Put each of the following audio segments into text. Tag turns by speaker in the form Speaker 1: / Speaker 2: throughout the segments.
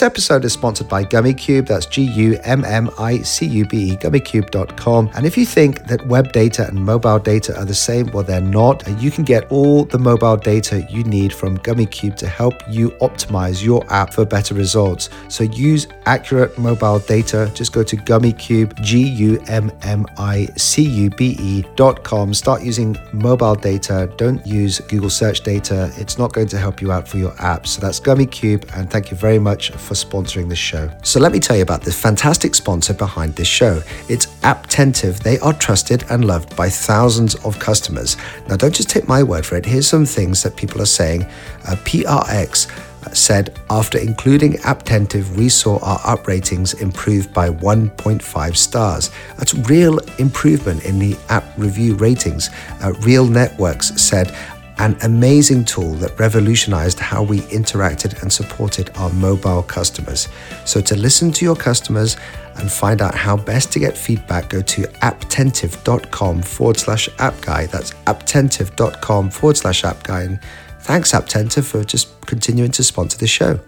Speaker 1: This episode is sponsored by Gummicube. That's G U M M I C U B E, gummicube.com. And if you think that web data and mobile data are the same, well, they're not. You can get all the mobile data you need from Gummicube to help you optimize your app for better results. So use accurate mobile data. Just go to Gummicube, G U M M I C U B E.com. Start using mobile data. Don't use Google search data. It's not going to help you out for your app. So that's Gummicube. And thank you very much for sponsoring this show. So let me tell you about the fantastic sponsor behind this show. It's Apptentive. They are trusted and loved by thousands of customers. Now, don't just take my word for it. Here's some things that people are saying. Uh, PRX said after including Apptentive, we saw our up ratings improve by 1.5 stars. That's real improvement in the app review ratings. Uh, real Networks said an amazing tool that revolutionized how we interacted and supported our mobile customers. So, to listen to your customers and find out how best to get feedback, go to apptentive.com forward slash app guy. That's apptentive.com forward slash app guy. And thanks, Apptentive, for just continuing to sponsor the show.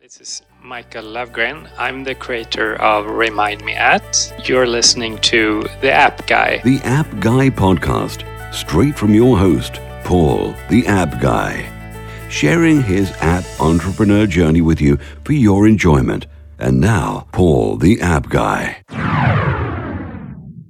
Speaker 2: This is Michael Lovegren. I'm the creator of Remind Me At. You're listening to The App Guy.
Speaker 3: The App Guy Podcast, straight from your host, Paul, the App Guy, sharing his app entrepreneur journey with you for your enjoyment. And now, Paul, the App Guy.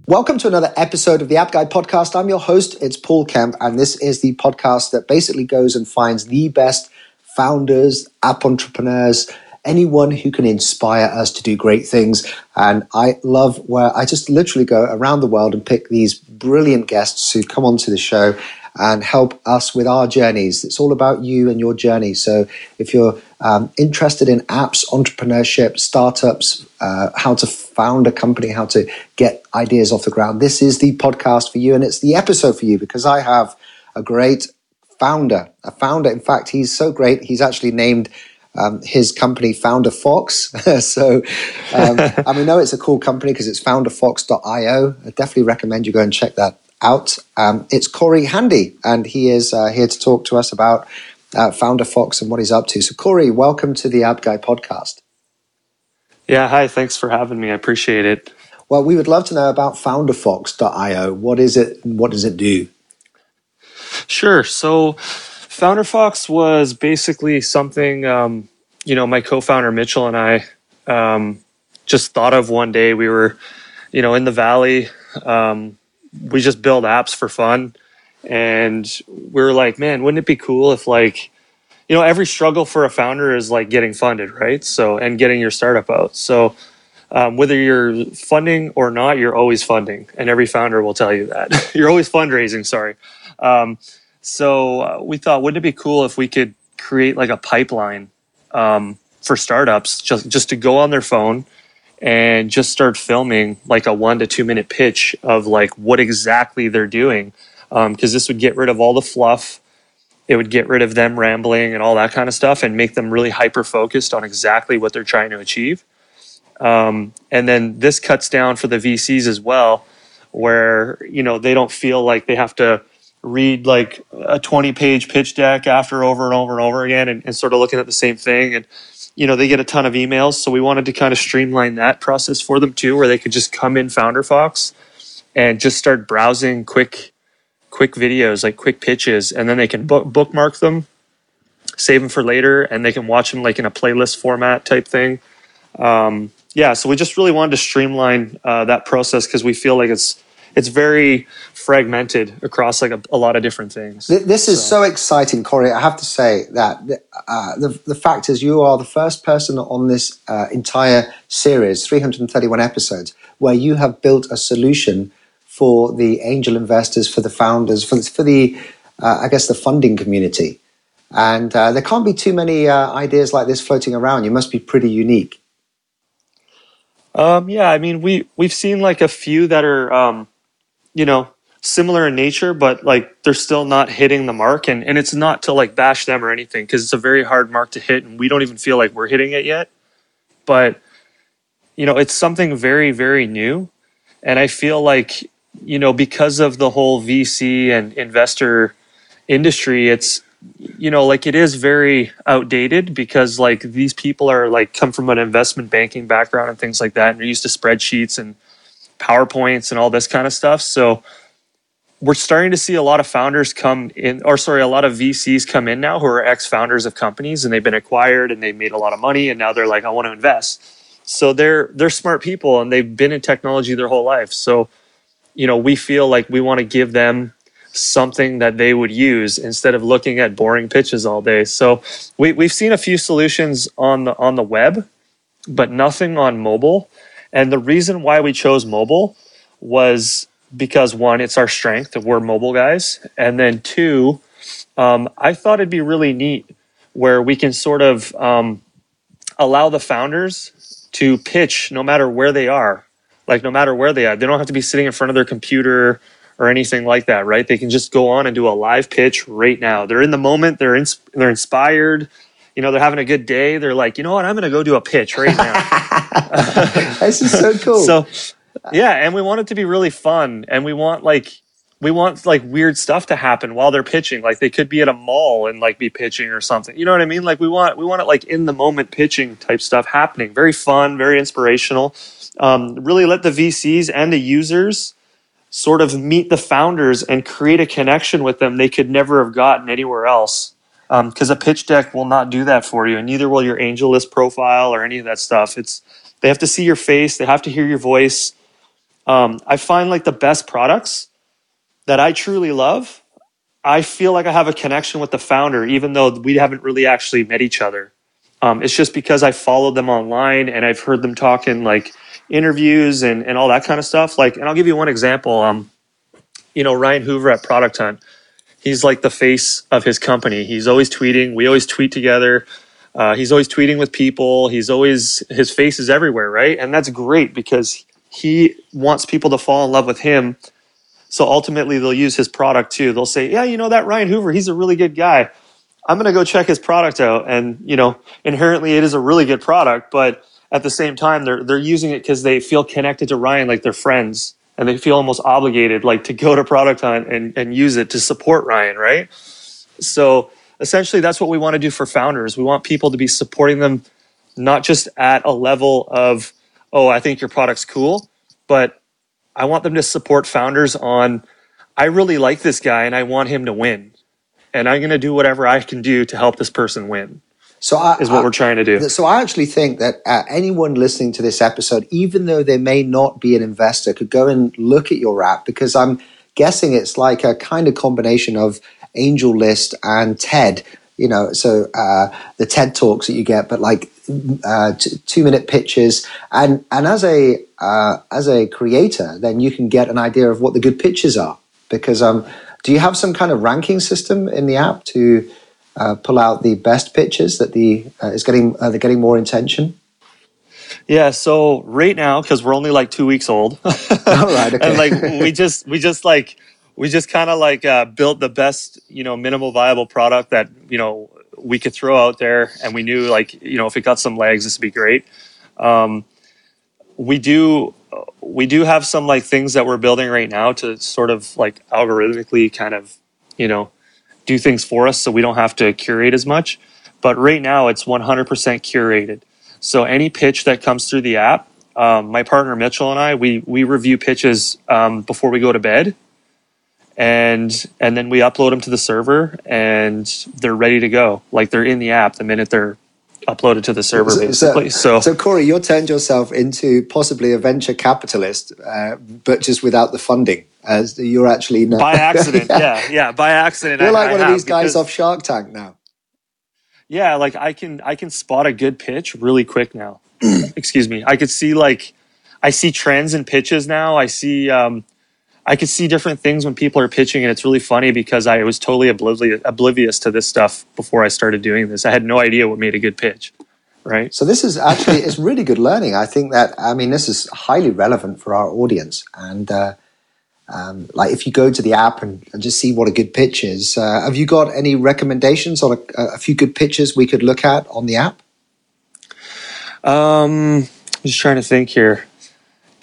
Speaker 1: Welcome to another episode of the App Guy podcast. I'm your host, it's Paul Kemp, and this is the podcast that basically goes and finds the best founders, app entrepreneurs, anyone who can inspire us to do great things. And I love where I just literally go around the world and pick these brilliant guests who come onto the show and help us with our journeys. It's all about you and your journey. So if you're um, interested in apps, entrepreneurship, startups, uh, how to found a company, how to get ideas off the ground, this is the podcast for you. And it's the episode for you because I have a great founder, a founder. In fact, he's so great. He's actually named um, his company Founder Fox. so, um, and we know it's a cool company because it's founderfox.io. I definitely recommend you go and check that out. Um, it's Kori Handy, and he is uh, here to talk to us about uh, Founder Fox and what he's up to. So, Kori, welcome to the App Guy podcast.
Speaker 4: Yeah, hi. Thanks for having me. I appreciate it.
Speaker 1: Well, we would love to know about founderfox.io. What is it and what does it do?
Speaker 4: Sure. So, Founder Fox was basically something, um, you know, my co founder Mitchell and I um, just thought of one day. We were, you know, in the valley. Um, we just build apps for fun. And we were like, man, wouldn't it be cool if like, you know, every struggle for a founder is like getting funded, right? So, and getting your startup out. So, um, whether you're funding or not, you're always funding. And every founder will tell you that. you're always fundraising, sorry. Um, so uh, we thought, wouldn't it be cool if we could create like a pipeline um, for startups just, just to go on their phone and just start filming like a one to two minute pitch of like what exactly they're doing. Because um, this would get rid of all the fluff. It would get rid of them rambling and all that kind of stuff and make them really hyper focused on exactly what they're trying to achieve. Um, and then this cuts down for the vcs as well where you know they don't feel like they have to read like a 20 page pitch deck after over and over and over again and, and sort of looking at the same thing. And you know they get a ton of emails so we wanted to kind of streamline that process for them too where they could just come in founder fox and just start browsing quick quick videos like quick pitches and then they can book, bookmark them save them for later and they can watch them like in a playlist format type thing. Um, yeah so we just really wanted to streamline uh, that process because we feel like it's it's very fragmented across like a, a lot of different things.
Speaker 1: This is so. so. exciting, Kori. I have to say that uh, the the fact is you are the first person on this uh, entire series, 331 episodes, where you have built a solution for the angel investors, for the founders, for the, for the uh, I guess the funding community. And uh, there can't be too many uh, ideas like this floating around. You must be pretty unique.
Speaker 4: Um, yeah, I mean, we we've seen like a few that are um, you know, similar in nature, but like they're still not hitting the mark. And, and it's not to like bash them or anything because it's a very hard mark to hit and we don't even feel like we're hitting it yet. But, you know, it's something very, very new. And I feel like, you know, because of the whole VC and investor industry, it's, you know, like it is very outdated because like these people are like come from an investment banking background and things like that, and they're used to spreadsheets and PowerPoints and all this kind of stuff. So we're starting to see a lot of founders come in, or sorry, a lot of VCs come in now who are ex founders of companies and they've been acquired and they made a lot of money and now they're like, I want to invest. So they're they're smart people and they've been in technology their whole life. So, you know, we feel like we want to give them something that they would use instead of looking at boring pitches all day. So we, we've seen a few solutions on the on the web, but nothing on mobile. And the reason why we chose mobile was because one, it's our strength. That we're mobile guys, and then two, um, I thought it'd be really neat where we can sort of um, allow the founders to pitch no matter where they are. Like no matter where they are, they don't have to be sitting in front of their computer or anything like that, right? They can just go on and do a live pitch right now. They're in the moment. They're in, they're inspired. You know, they're having a good day. They're like, you know what? I'm going to go do a pitch right now.
Speaker 1: this is so cool.
Speaker 4: so yeah and we want it to be really fun and we want like we want like weird stuff to happen while they're pitching. Like they could be at a mall and like be pitching or something. You know what i mean? Like we want we want it like in the moment pitching type stuff happening. Very fun very inspirational. Um, really let the vcs and the users sort of meet the founders and create a connection with them they could never have gotten anywhere else. Because um, a pitch deck will not do that for you and neither will your AngelList profile or any of that stuff. It's they have to see your face they have to hear your voice um, I find like the best products that I truly love, I feel like I have a connection with the founder, even though we haven't really actually met each other. Um, it's just because I followed them online and I've heard them talk in like interviews and, and all that kind of stuff. Like, and I'll give you one example. Um, you know, Ryan Hoover at Product Hunt, he's like the face of his company. He's always tweeting. We always tweet together. Uh, he's always tweeting with people. He's always, his face is everywhere, right? And that's great because he wants people to fall in love with him. So ultimately, they'll use his product too. They'll say, "Yeah, you know that Ryan Hoover, he's a really good guy. I'm going to go check his product out." And you know, inherently, it is a really good product, but at the same time, they're they're using it because they feel connected to Ryan, like they're friends, and they feel almost obligated, like to go to Product Hunt and and use it to support Ryan, right? So essentially, that's what we want to do for founders. We want people to be supporting them, not just at a level of oh, I think your product's cool, but I want them to support founders on, I really like this guy and I want him to win. And I'm going to do whatever I can do to help this person win.
Speaker 1: So I,
Speaker 4: is what
Speaker 1: I,
Speaker 4: we're trying to do.
Speaker 1: So I actually think that uh, anyone listening to this episode, even though they may not be an investor, could go and look at your app because I'm guessing it's like a kind of combination of AngelList and TED. You know, so uh, the TED talks that you get, but like uh, t- two minute pitches, and and as a uh, as a creator, then you can get an idea of what the good pitches are. Because um, do you have some kind of ranking system in the app to uh, pull out the best pitches that the uh, is getting uh, they're getting more attention?
Speaker 4: Yeah, so right now because we're only like two weeks old,
Speaker 1: All right, okay.
Speaker 4: and like we just we just like we just kind of like uh, built the best you know minimal viable product that you know we could throw out there, and we knew like you know if it got some legs, this would be great. Um, we do we do have some like things that we're building right now to sort of like algorithmically kind of you know do things for us, so we don't have to curate as much. But right now, it's 100% curated. So any pitch that comes through the app, um, my partner Mitchell and I, we we review pitches um, before we go to bed and and then we upload them to the server and they're ready to go like they're in the app the minute they're uploaded to the server basically
Speaker 1: so so, kori you turned yourself into possibly a venture capitalist uh, but just without the funding as you're actually
Speaker 4: now. by accident yeah. yeah. yeah by accident
Speaker 1: you're like I, one of these guys off shark tank now
Speaker 4: yeah like i can i can spot a good pitch really quick now excuse me i could see like i see trends in pitches now i see um I could see different things when people are pitching, and it's really funny because I was totally oblivious, oblivious to this stuff before I started doing this. I had no idea what made a good pitch, right?
Speaker 1: So this is actually it's really good learning. I think that I mean this is highly relevant for our audience, and uh, um, like if you go to the app and, and just see what a good pitch is, uh, have you got any recommendations on a, a, few good pitches we could look at on the app?
Speaker 4: Um, I'm just trying to think here.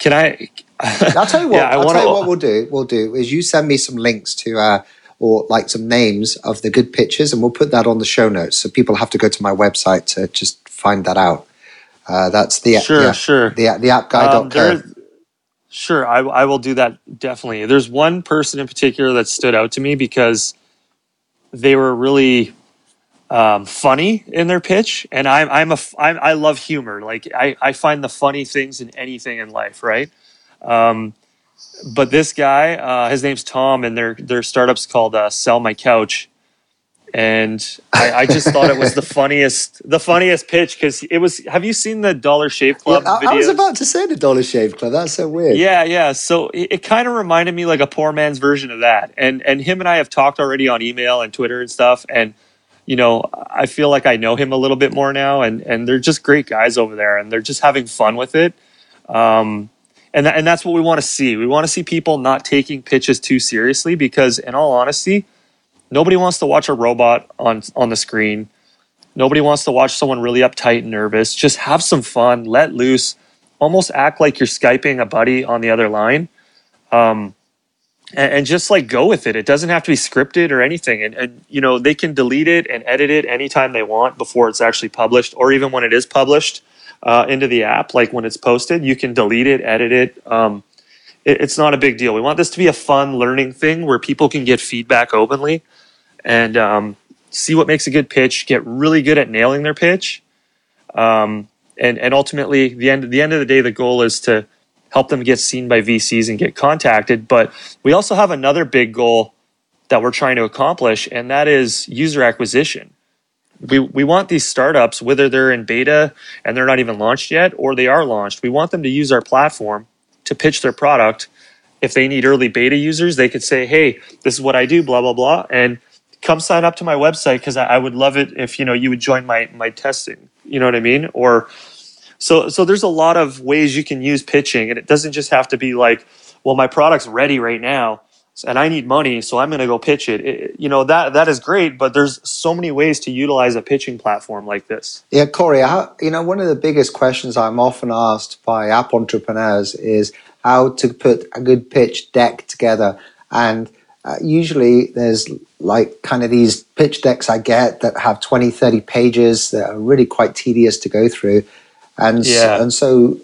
Speaker 4: Can I?
Speaker 1: I'll tell you what. yeah, I'll wanna... tell you what we'll do. We'll do is you send me some links to uh, or like some names of the good pictures, and we'll put that on the show notes. So people have to go to my website to just find that out. Uh, that's the
Speaker 4: sure,
Speaker 1: yeah,
Speaker 4: sure.
Speaker 1: the the appguy.co.
Speaker 4: Um, sure, I, I will do that definitely. There's one person in particular that stood out to me because they were really um, funny in their pitch, and I'm I'm a I'm, I love humor. Like I I find the funny things in anything in life, right? Um, but this guy, uh, his name's Tom, and their their startup's called uh, Sell My Couch, and I, I, just thought it was the funniest the funniest pitch because it was. Have you seen the Dollar Shave Club?
Speaker 1: Yeah, I, I, was about to say the Dollar Shave Club. That's so weird.
Speaker 4: Yeah, yeah. So it, it kind of reminded me like a poor man's version of that, and and him and I have talked already on email and Twitter and stuff, and you know, I feel like I know him a little bit more now, and and they're just great guys over there, and they're just having fun with it. Um, and and that's what we want to see. We want to see people not taking pitches too seriously because, in all honesty, nobody wants to watch a robot on on the screen. Nobody wants to watch someone really uptight and nervous. Just have some fun, let loose, almost act like you're skyping a buddy on the other line. Um, and, and, just like go with it. It doesn't have to be scripted or anything. And, and, you know, they can delete it and edit it anytime they want before it's actually published, or even when it is published uh, into the app, like when it's posted, you can delete it, edit it. Um, it. It's not a big deal. We want this to be a fun learning thing where people can get feedback openly and um, see what makes a good pitch, get really good at nailing their pitch. Um, and, and ultimately, the end, the end of the day, the goal is to help them get seen by VCs and get contacted. But we also have another big goal that we're trying to accomplish, and that is user acquisition. We, we want these startups, whether they're in beta and they're not even launched yet, or they are launched, we want them to use our platform to pitch their product. If they need early beta users, they could say, hey, this is what I do, blah, blah, blah. And come sign up to my website because I, I would love it if you know you would join my my testing. You know what I mean? Or so, so there's a lot of ways you can use pitching, and it doesn't just have to be like, well, my product's ready right now, and I need money, so I'm going to go pitch it. it. You know that that is great, but there's so many ways to utilize a pitching platform like this.
Speaker 1: Yeah, Kori, you know one of the biggest questions I'm often asked by app entrepreneurs is how to put a good pitch deck together, and uh, usually there's like kind of these pitch decks I get that have 20, 30 pages that are really quite tedious to go through. And, yeah. and so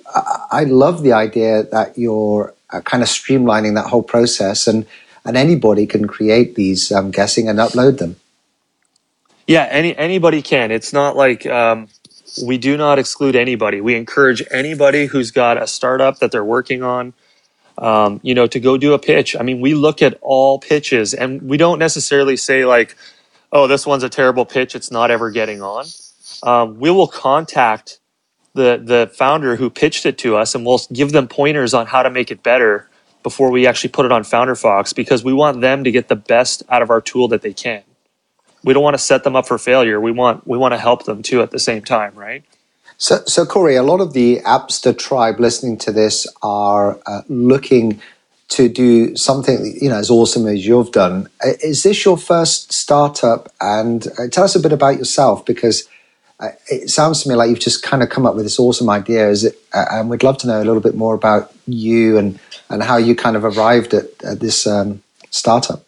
Speaker 1: I love the idea that you're uh, kind of streamlining that whole process and, and anybody can create these, I'm guessing, and upload them.
Speaker 4: Yeah, any anybody can. It's not like um, we do not exclude anybody. We encourage anybody who's got a startup that they're working on, um, you know, to go do a pitch. I mean, we look at all pitches, and we don't necessarily say like, "Oh, this one's a terrible pitch; it's not ever getting on." Um, we will contact the the founder who pitched it to us, and we'll give them pointers on how to make it better before we actually put it on Founder Fox because we want them to get the best out of our tool that they can. We don't want to set them up for failure. We want we want to help them too at the same time, right?
Speaker 1: So, so Kori, a lot of the Appster tribe listening to this are uh, looking to do something you know as awesome as you've done. Uh, is this your first startup? And uh, tell us a bit about yourself because it sounds to me like you've just kind of come up with this awesome idea. Is it? Uh, and we'd love to know a little bit more about you and and how you kind of arrived at, at this um, startup.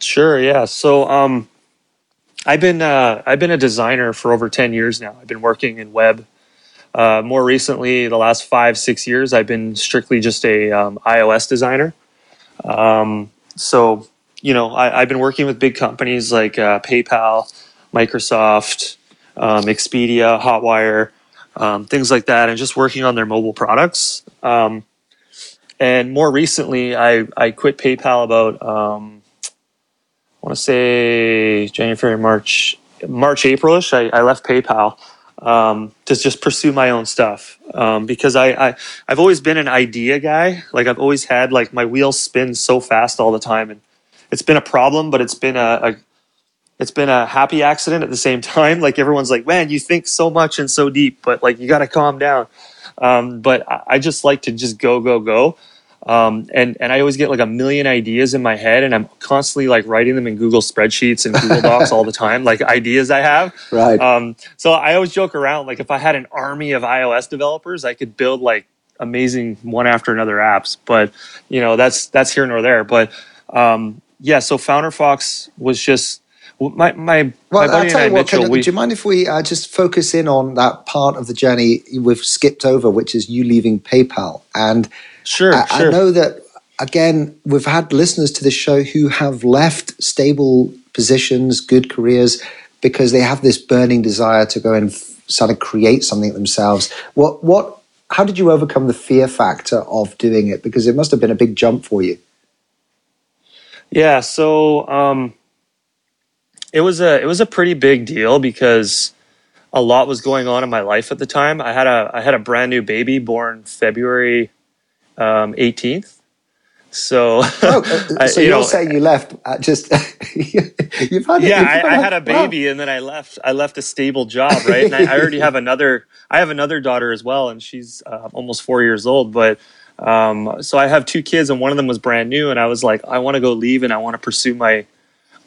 Speaker 4: Sure. Yeah. So um, I've been uh, I've been a designer for over ten years now. I've been working in web. Uh, more recently, the last five six years, I've been strictly just a um, iOS designer. Um, so you know, I, have been working with big companies like uh, PayPal, Microsoft, um, Expedia, Hotwire, um, things like that, and just working on their mobile products. Um, and more recently, I, I quit PayPal about, um, I want to say January, March, March, Aprilish. I, I left PayPal um, to just pursue my own stuff um, because I, I I've always been an idea guy. Like I've always had like my wheels spin so fast all the time, and it's been a problem, but it's been a, a it's been a happy accident at the same time. Like everyone's like, man, you think so much and so deep, but like you got to calm down. Um, but I just like to just go, go, go. Um, and and I always get like a million ideas in my head, and I'm constantly like writing them in Google spreadsheets and Google Docs all the time, like ideas I have.
Speaker 1: Right.
Speaker 4: Um, so I always joke around, like if I had an army of iOS developers, I could build like amazing one after another apps. But you know, that's that's here nor there. But um, yeah, so Founder Fox was just my my
Speaker 1: well,
Speaker 4: my buddy
Speaker 1: I'll tell
Speaker 4: and I,
Speaker 1: you what.
Speaker 4: Mitchell.
Speaker 1: Can,
Speaker 4: we,
Speaker 1: do you mind if we uh, just focus in on that part of the journey we've skipped over, which is you leaving PayPal? And
Speaker 4: sure,
Speaker 1: I,
Speaker 4: sure.
Speaker 1: I know that again, we've had listeners to this show who have left stable positions, good careers, because they have this burning desire to go and f- sort of create something themselves. What what? How did you overcome the fear factor of doing it? Because it must have been a big jump for you.
Speaker 4: Yeah, so um, it was a it was a pretty big deal because a lot was going on in my life at the time. I had a I had a brand new baby born February um, eighteenth. so,
Speaker 1: Oh, uh,
Speaker 4: I-
Speaker 1: so
Speaker 4: you
Speaker 1: you're
Speaker 4: know,
Speaker 1: saying you left uh, just you've had
Speaker 4: yeah,
Speaker 1: you've
Speaker 4: I, I had a
Speaker 1: wow.
Speaker 4: baby and then I left. I left a stable job, right? And I, I already have another. I have another daughter as well, and she's uh, almost four years old. But um, so I have two kids, and one of them was brand new, and I was like, I want to go leave, and I want to pursue my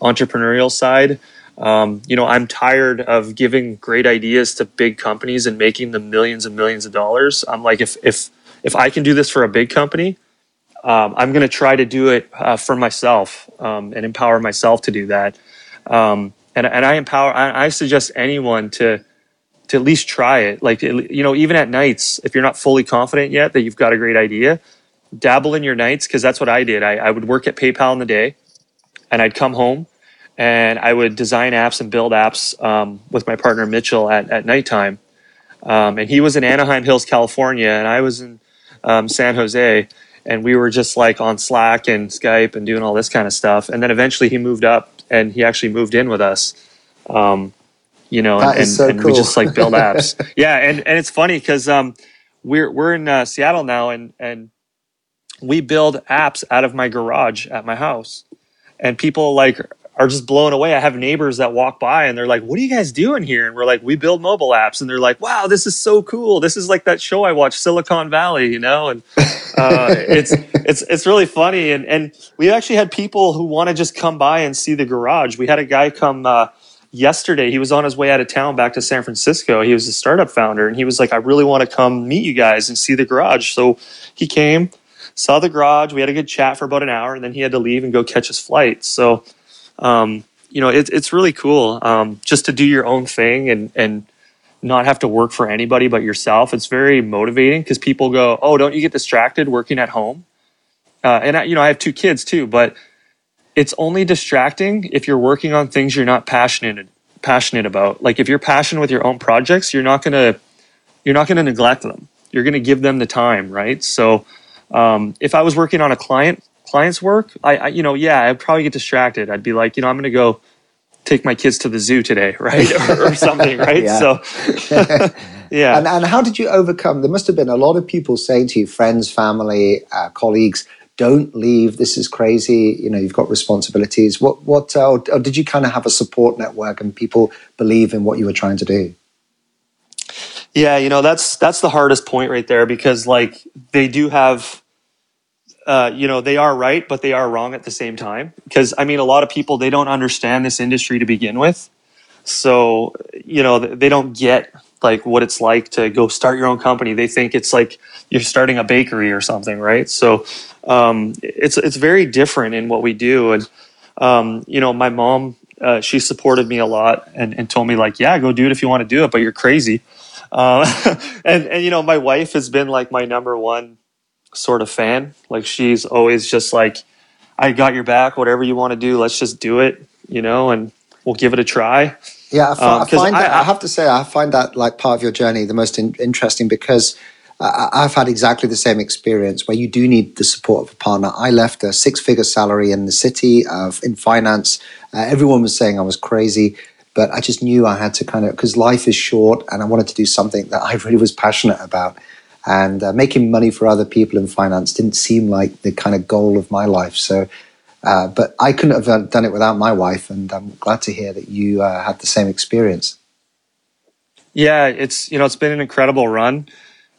Speaker 4: entrepreneurial side. Um, you know, I'm tired of giving great ideas to big companies and making them millions and millions of dollars. I'm like, if if if I can do this for a big company, um, I'm going to try to do it uh, for myself um, and empower myself to do that. Um, and and I empower. I, I suggest anyone to to at least try it. Like you know, even at nights, if you're not fully confident yet that you've got a great idea, dabble in your nights because that's what I did. I, I would work at PayPal in the day, and I'd come home and I would design apps and build apps um, with my partner Mitchell at at nighttime. Um, and he was in Anaheim Hills, California, and I was in um, San Jose and we were just like on Slack and Skype and doing all this kind of stuff. And then eventually he moved up and he actually moved in with us. Um, you know,
Speaker 1: That
Speaker 4: and,
Speaker 1: is so
Speaker 4: and we just like build apps. yeah, and and it's funny because um, we're we're in uh, Seattle now, and and we build apps out of my garage at my house, and people like are just blown away. I have neighbors that walk by and they're like, "What are you guys doing here?" And we're like, "We build mobile apps," and they're like, "Wow, this is so cool! This is like that show I watched, Silicon Valley," you know, and uh, it's it's it's really funny. And and we actually had people who want to just come by and see the garage. We had a guy come. Uh, yesterday he was on his way out of town back to San Francisco. He was a startup founder and he was like, I really want to come meet you guys and see the garage. So he came, saw the garage. We had a good chat for about an hour and then he had to leave and go catch his flight. So, um, you know, it, it's really cool um, just to do your own thing and, and not have to work for anybody but yourself. It's very motivating because people go, Oh, don't you get distracted working at home? Uh, and I, you know, I have two kids too, but it's only distracting if you're working on things you're not passionate passionate about. Like if you're passionate with your own projects, you're not gonna you're not gonna neglect them. You're gonna give them the time, right? So um, if I was working on a client client's work, I, I you know yeah I'd probably get distracted. I'd be like you know I'm gonna go take my kids to the zoo today, right, or, or something, right? So yeah,
Speaker 1: And, and how did you overcome? There must have been a lot of people saying to you, friends, family, uh, colleagues, "Don't leave. This is crazy. You know, you've got responsibilities." What, what, uh, or, or did you kind of have a support network and people believe in what you were trying to do?
Speaker 4: Yeah, you know that's that's the hardest point right there because like they do have, uh, you know, they are right, but they are wrong at the same time. Because I mean, a lot of people they don't understand this industry to begin with, so you know they don't get like what it's like to go start your own company. They think it's like you're starting a bakery or something, right? So um, it's it's very different in what we do, and um, you know, my mom uh, she supported me a lot and, and told me like, yeah, go do it if you want to do it, but you're crazy. Uh, and and you know, my wife has been like my number one sort of fan. Like she's always just like, I got your back. Whatever you want to do, let's just do it. You know, and we'll give it a try.
Speaker 1: Yeah, I, fi-
Speaker 4: Um,
Speaker 1: I find
Speaker 4: I-
Speaker 1: that, I,
Speaker 4: I-
Speaker 1: have to say, I find that like part of your journey the most in- interesting because I've had exactly the same experience where you do need the support of a partner. I left a six-figure salary in the city of in finance. Uh, everyone was saying I was crazy, but I just knew I had to kind of because life is short, and I wanted to do something that I really was passionate about. And uh, making money for other people in finance didn't seem like the kind of goal of my life. So. Uh, but I couldn't have done- it without my wife, and I'm glad to hear that you uh, had the same experience.
Speaker 4: Yeah, it's you know it's been an incredible run,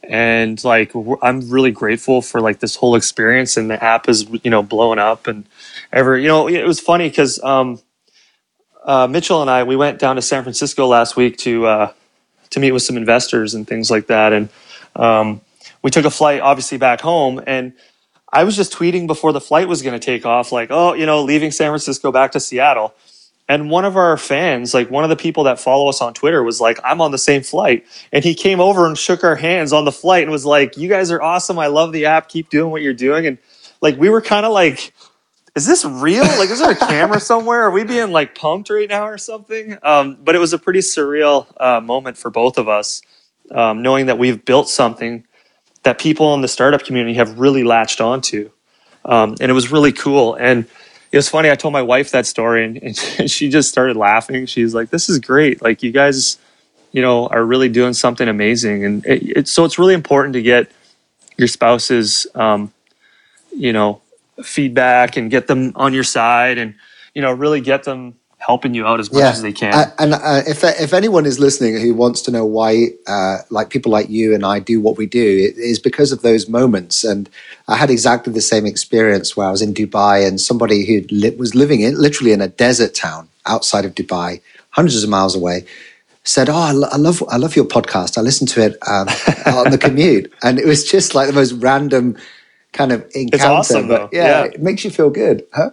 Speaker 4: and like I'm really grateful for like this whole experience. And the app is you know blowing up and ever you know it was funny because um, uh, Mitchell and I we went down to San Francisco last week to uh, to meet with some investors and things like that, and um, we took a flight obviously back home and. I was just tweeting before the flight was going to take off, like, oh, you know, leaving San Francisco back to Seattle. And one of our fans, like one of the people that follow us on Twitter, was like, I'm on the same flight. And he came over and shook our hands on the flight and was like, You guys are awesome. I love the app. Keep doing what you're doing. And like, we were kind of like, Is this real? Like, is there a camera somewhere? Are we being like pumped right now or something? Um, but it was a pretty surreal uh, moment for both of us, um, knowing that we've built something that people in the startup community have really latched onto. Um, and it was really cool. And it was funny. I told my wife that story, and, and she just started laughing. She's like, "This is great! Like you guys, you know, are really doing something amazing." And it, it, so it's really important to get your spouse's, um, you know, feedback and get them on your side, and you know, really get them helping you out as much yeah. as they can.
Speaker 1: Uh, and uh, if if anyone is listening who wants to know why, uh, like people like you and I do what we do, it is because of those moments. And I had exactly the same experience where I was in Dubai and somebody who li- was living in literally in a desert town outside of Dubai, hundreds of miles away. Said, "Oh, I, lo- I love, I love your podcast. I listen to it um, on the commute, and it was just like the most random kind of encounter. It's
Speaker 4: awesome,
Speaker 1: but yeah, yeah, it makes you feel good, huh?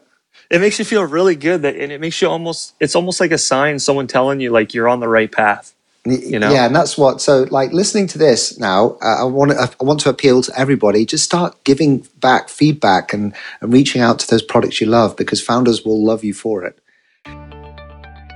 Speaker 4: It makes you feel really good that and it makes you almost it's almost like a sign someone telling you like you're on the right path you know?
Speaker 1: yeah and that's what so like listening to this now uh, i want to i want to appeal to everybody just start giving back feedback and, and reaching out to those products you love because founders will love you for it.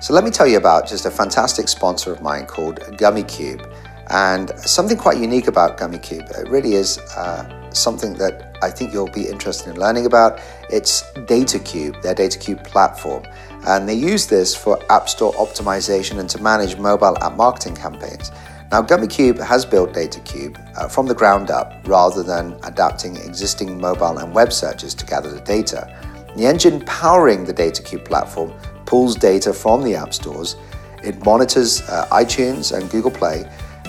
Speaker 1: So let me tell you about just a fantastic sponsor of mine called Gummicube and something quite unique about Gummicube it really is uh, something that I think you'll be interested in learning about. It's DataCube, their DataCube platform. And they use this for App Store optimization and to manage mobile app marketing campaigns. Now, Gummicube has built DataCube uh, from the ground up rather than adapting existing mobile and web searches to gather the data. The engine powering the DataCube platform pulls data from the app stores. It monitors uh, iTunes and Google Play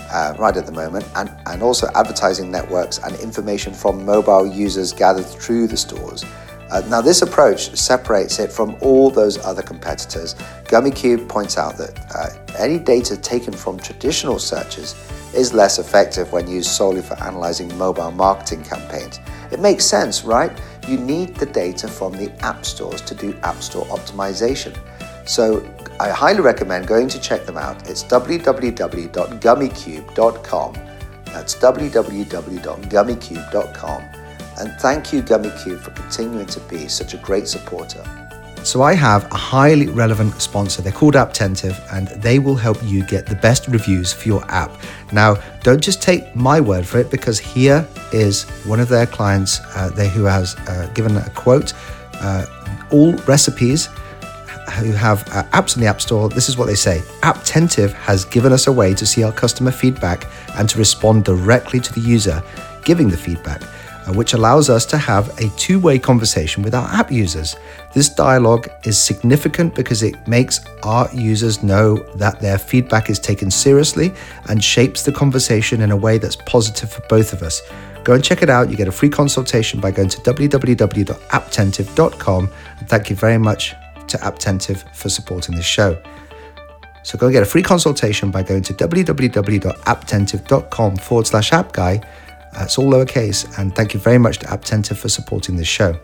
Speaker 1: uh, right at the moment, and, and also advertising networks and information from mobile users gathered through the stores. Uh, now, this approach separates it from all those other competitors. Gummicube points out that uh, any data taken from traditional searches is less effective when used solely for analyzing mobile marketing campaigns. It makes sense, right? You need the data from the app stores to do app store optimization. So I highly recommend going to check them out. It's www.gummycube.com. That's www.gummycube.com. And thank you, Gummicube, for continuing to be such a great supporter. So I have a highly relevant sponsor. They're called Apptentive and they will help you get the best reviews for your app. Now, don't just take my word for it because here is one of their clients uh, they, who has uh, given a quote. Uh, all recipes who have uh, apps in the App Store, this is what they say Apptentive has given us a way to see our customer feedback and to respond directly to the user giving the feedback, uh, which allows us to have a two way conversation with our app users. This dialogue is significant because it makes our users know that their feedback is taken seriously and shapes the conversation in a way that's positive for both of us. Go and check it out. You get a free consultation by going to www.apptentive.com. Thank you very much to Apptentive for supporting this show. So go get a free consultation by going to www.apptentive.com forward slash app guy. It's all lowercase. And thank you very much to Apptentive for supporting this show.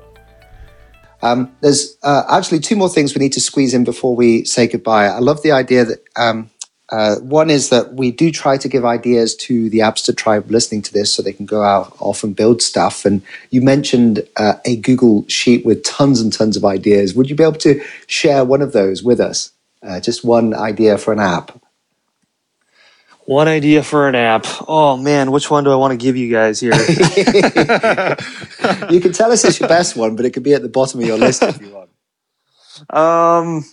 Speaker 1: Um, there's uh, actually two more things we need to squeeze in before we say goodbye. I love the idea that um, uh, one is that we do try to give ideas to the Appster tribe listening to this so they can go out off and build stuff. And you mentioned uh, a Google Sheet with tons and tons of ideas. Would you be able to share one of those with us? Uh, just one idea for an app.
Speaker 4: One idea for an app. Oh man, which one do I want to give you guys here?
Speaker 1: you can tell us it's your best one, but it could be at the bottom of your list if you want.
Speaker 4: Um,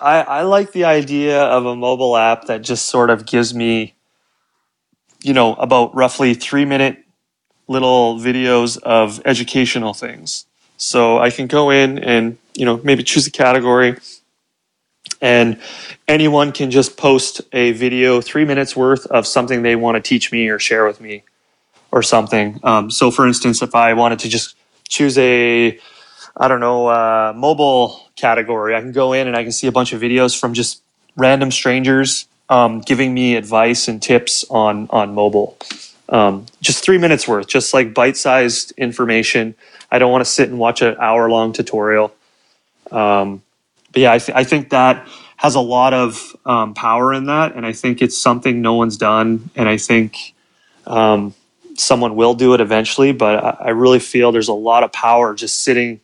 Speaker 4: I, I like the idea of a mobile app that just sort of gives me, you know, about roughly three minute little videos of educational things. So I can go in and, you know, maybe choose a category and anyone can just post a video, three minutes worth of something they want to teach me or share with me or something. Um, so for instance, if I wanted to just choose a, I don't know, uh, mobile category. I can go in and I can see a bunch of videos from just random strangers um, giving me advice and tips on on mobile. um, just three minutes worth, just like bite sized information. I don't want to sit and watch an hour long tutorial. Um, but yeah, I, th- I, think that has a lot of um, power in that, and I think it's something no one's done, and I think um, someone will do it eventually. But I, I really feel there's a lot of power just sitting.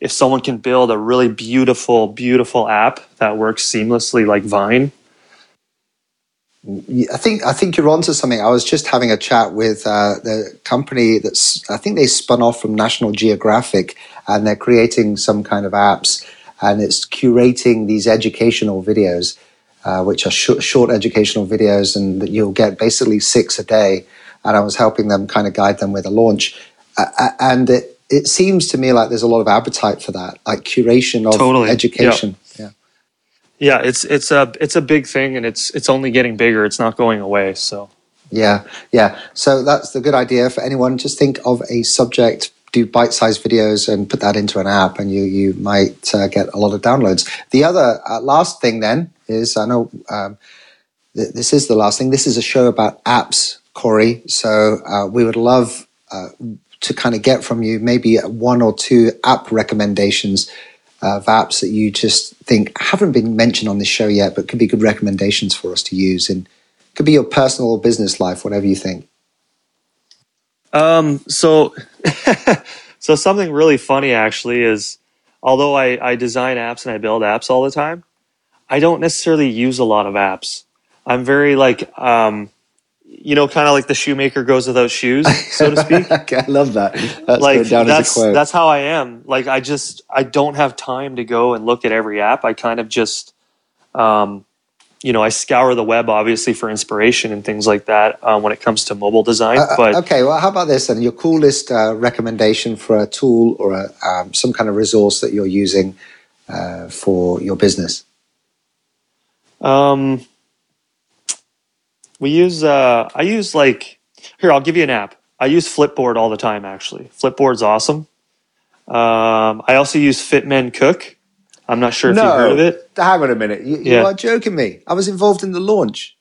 Speaker 4: If someone can build a really beautiful, beautiful app that works seamlessly like Vine,
Speaker 1: I think I think you're onto something. I was just having a chat with uh, the company that's I think they spun off from National Geographic, and they're creating some kind of apps, and it's curating these educational videos, uh, which are sh- short educational videos, and that you'll get basically six a day. And I was helping them kind of guide them with a launch, uh, and it it seems to me like there's a lot of appetite for that, like curation of totally. education. Yeah.
Speaker 4: Yeah, it's it's a it's a big thing, and it's it's only getting bigger. It's not going away. So
Speaker 1: yeah, yeah. So that's the good idea for anyone. Just think of a subject, do bite-sized videos, and put that into an app, and you you might uh, get a lot of downloads. The other uh, last thing then is I know um, th- this is the last thing. This is a show about apps, Kori. So uh, we would love uh, to kind of get from you maybe one or two app recommendations of apps that you just think haven't been mentioned on this show yet, but could be good recommendations for us to use and could be your personal or business life, whatever you think.
Speaker 4: Um, so, so something really funny actually is, although I, I design apps and I build apps all the time, I don't necessarily use a lot of apps. I'm very like, um, you know, kind of like the shoemaker goes without shoes, so to speak.
Speaker 1: I love that.
Speaker 4: That's like that's that's how I am. Like I just I don't have time to go and look at every app. I kind of just, um, you know, I scour the web obviously for inspiration and things like that um, when it comes to mobile design. Uh, uh but
Speaker 1: okay, well, how about this then? Your coolest uh, recommendation for a tool or a, um, some kind of resource that you're using uh, for your business.
Speaker 4: Um we use uh, I use like here I'll give you an app. I use Flipboard all the time actually. Flipboard's awesome. Um, I also use Fitmen Cook. I'm not sure if no, you've heard of it.
Speaker 1: Hang on a minute. You, you yeah. are joking me. I was involved in the launch.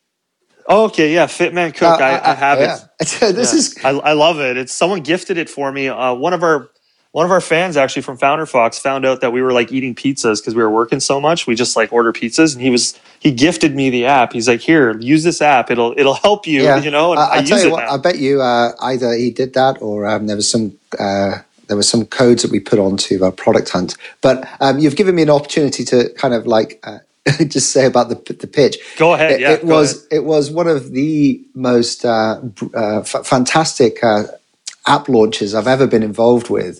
Speaker 4: Oh, okay, yeah, Fitmen Cook. Uh, I, I, I, have yeah.
Speaker 1: it. this yeah. is.
Speaker 4: I, I, love it. It's someone gifted it for me. Uh, one of our one of our fans actually from Founder Fox found out that we were like eating pizzas because we were working so much. We just like order pizzas, and he was he gifted me the app. He's like, "Here, use this app. It'll it'll help you." Yeah. You know, and I, I
Speaker 1: use it. What. I bet you uh, either he did that or um, there was some. Uh, there were some codes that we put onto our product hunt, but um, you've given me an opportunity to kind of like uh, just say about the the pitch.
Speaker 4: Go ahead. It,
Speaker 1: yeah, it was ahead. it was one of the most uh, uh, f- fantastic uh, app launches I've ever been involved with.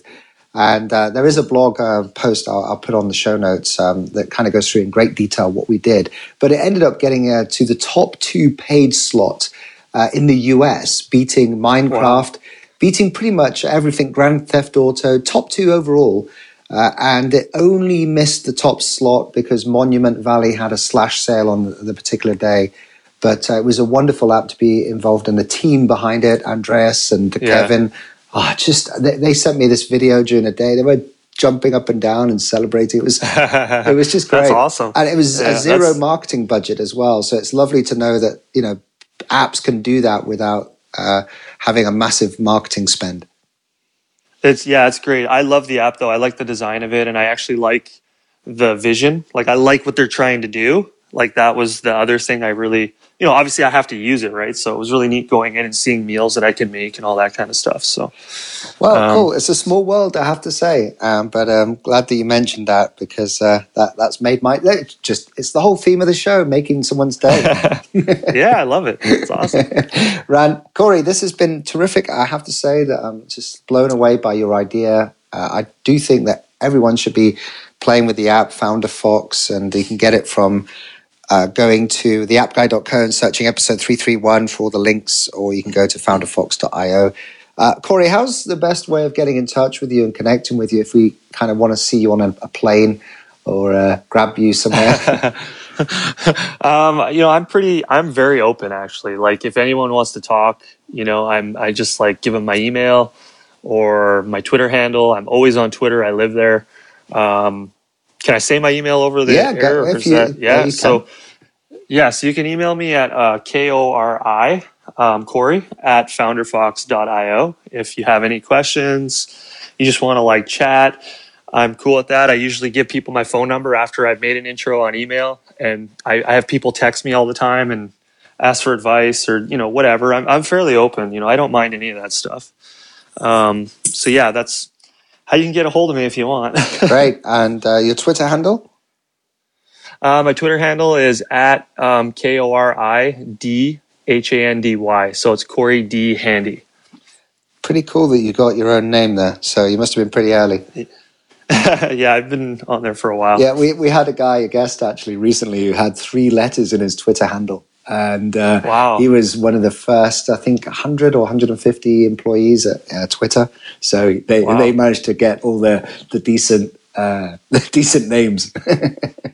Speaker 1: And uh, there is a blog uh, post I'll, I'll, put on the show notes um, that kind of goes through in great detail what we did. But it ended up getting uh, to the top two paid slot uh, in the US, beating Minecraft, wow. beating pretty much everything Grand Theft Auto, top two overall. Uh, and it only missed the top slot because Monument Valley had a slash sale on the particular day. But uh, it was a wonderful app to be involved in the team behind it, Andreas and yeah. Kevin oh, just they, they, sent me this video during the day. They were jumping up and down and celebrating. It was it was just great.
Speaker 4: that's awesome.
Speaker 1: And it was yeah, a zero that's... marketing budget as well. So it's lovely to know that you know apps can do that without uh, having a massive marketing spend.
Speaker 4: It's yeah, it's great. I love the app though. I like the design of it, and I actually like the vision. Like I like what they're trying to do. Like that was the other thing I really you know, obviously I have to use it, right? So it was really neat going in and seeing meals that I can make and all that kind of stuff. So,
Speaker 1: well, um, cool. It's a small world, I have to say. Um, but I'm um, glad that you mentioned that because uh, that that's made my just it's the whole theme of the show, making someone's day.
Speaker 4: yeah, I love it. It's awesome.
Speaker 1: Ran Kori, this has been terrific. I have to say that I'm just blown away by your idea. Uh, I do think that everyone should be playing with the app Founder Fox, and you can get it from uh, going to theappguy.co and searching episode 331 for all the links, or you can go to founderfox.io. Uh, Kori, how's the best way of getting in touch with you and connecting with you if we kind of want to see you on a, a plane or uh, grab you somewhere?
Speaker 4: um, you know, I'm pretty, I'm very open actually. Like if anyone wants to talk, you know, I'm, I just like give them my email or my Twitter handle. I'm always on Twitter. I live there. Um, can I say my email over the
Speaker 1: yeah,
Speaker 4: air?
Speaker 1: You,
Speaker 4: that, yeah. So yeah, so you can email me at uh, k o r i um, Kori at founderfox.io. If you have any questions, you just want to like chat, I'm cool at that. I usually give people my phone number after I've made an intro on email, and I, I have people text me all the time and ask for advice or you know whatever. I'm I'm fairly open. You know, I don't mind any of that stuff. Um, so yeah, that's how you can get a hold of me if you want.
Speaker 1: Great. And uh, your Twitter handle?
Speaker 4: Uh, my Twitter handle is at um, K O R I D H A N D Y. So it's Kori D Handy.
Speaker 1: Pretty cool that you got your own name there. So you must have been pretty early.
Speaker 4: yeah, I've been on there for a while.
Speaker 1: Yeah, we, we had a guy, a guest actually recently, who had three letters in his Twitter handle. And uh,
Speaker 4: wow.
Speaker 1: he was one of the first, I think, 100 or 150 employees at uh, Twitter. So they, wow. they managed to get all the, the decent uh, decent names.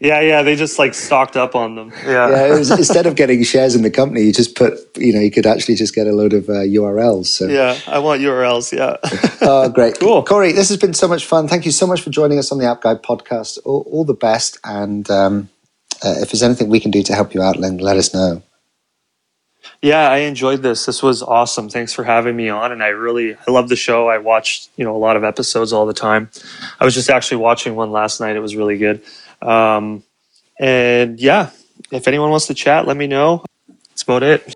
Speaker 4: yeah, yeah, they just like stocked up on them. Yeah,
Speaker 1: yeah. Was, instead of getting shares in the company, you just put, you know, you could actually just get a load of uh, URLs. So
Speaker 4: yeah, I want URLs. Yeah.
Speaker 1: oh, great,
Speaker 4: cool,
Speaker 1: Kori. This has been so much fun. Thank you so much for joining us on the App Guy podcast. All, all the best, and um, uh, if there's anything we can do to help you out, then let us know.
Speaker 4: Yeah, I enjoyed this. This was awesome. Thanks for having me on. And I really, I love the show. I watched, you know, a lot of episodes all the time. I was just actually watching one last night. It was really good. Um, and yeah, if anyone wants to chat, let me know. That's about it.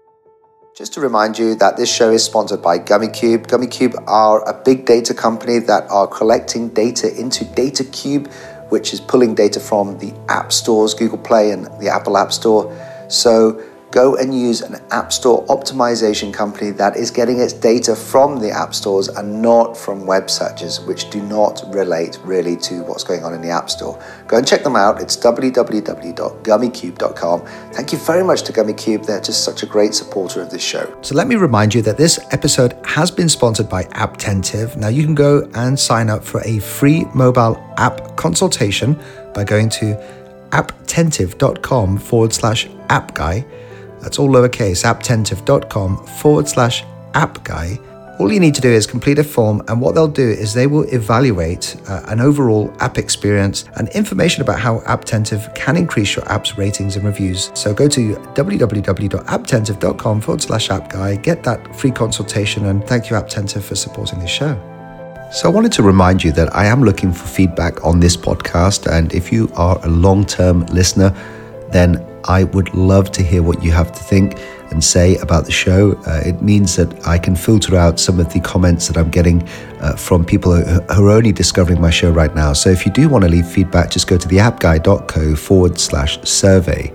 Speaker 1: Just to remind you that this show is sponsored by Gummicube. Gummicube are a big data company that are collecting data into DataCube, which is pulling data from the app stores, Google Play and the Apple App Store. So go and use an App Store optimization company that is getting its data from the App Stores and not from web searches, which do not relate really to what's going on in the App Store. Go and check them out. It's www.gummicube.com. Thank you very much to Gummicube. They're just such a great supporter of this show. So let me remind you that this episode has been sponsored by Apptentive. Now you can go and sign up for a free mobile app consultation by going to apptentive.com forward slash app guy that's all lowercase, apptentive.com forward slash app guy. All you need to do is complete a form, and what they'll do is they will evaluate uh, an overall app experience and information about how Apptentive can increase your app's ratings and reviews. So go to www.apptentive.com forward slash app guy, get that free consultation, and thank you, Apptentive, for supporting this show. So, I wanted to remind you that I am looking for feedback on this podcast, and if you are a long term listener, then I would love to hear what you have to think and say about the show. Uh, it means that I can filter out some of the comments that I'm getting uh, from people who, are only discovering my show right now. So if you do want to leave feedback, just go to theappguy.co forward slash survey.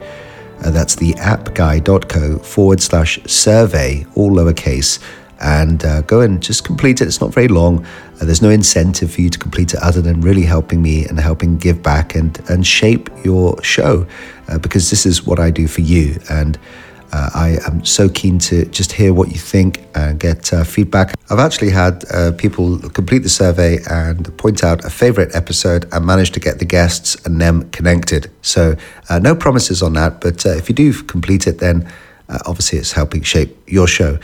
Speaker 1: Uh, that's theappguy.co forward slash survey, all lowercase and uh, go and just complete it. It's not very long. Uh, there's no incentive for you to complete it other than really helping me and helping give back and, and shape your show uh, because this is what I do for you. And uh, I am so keen to just hear what you think and get uh, feedback. I've actually had uh, people complete the survey and point out a favorite episode and manage to get the guests and them connected. So, no promises on that, but if you do complete it, then uh, obviously, it's helping shape your show.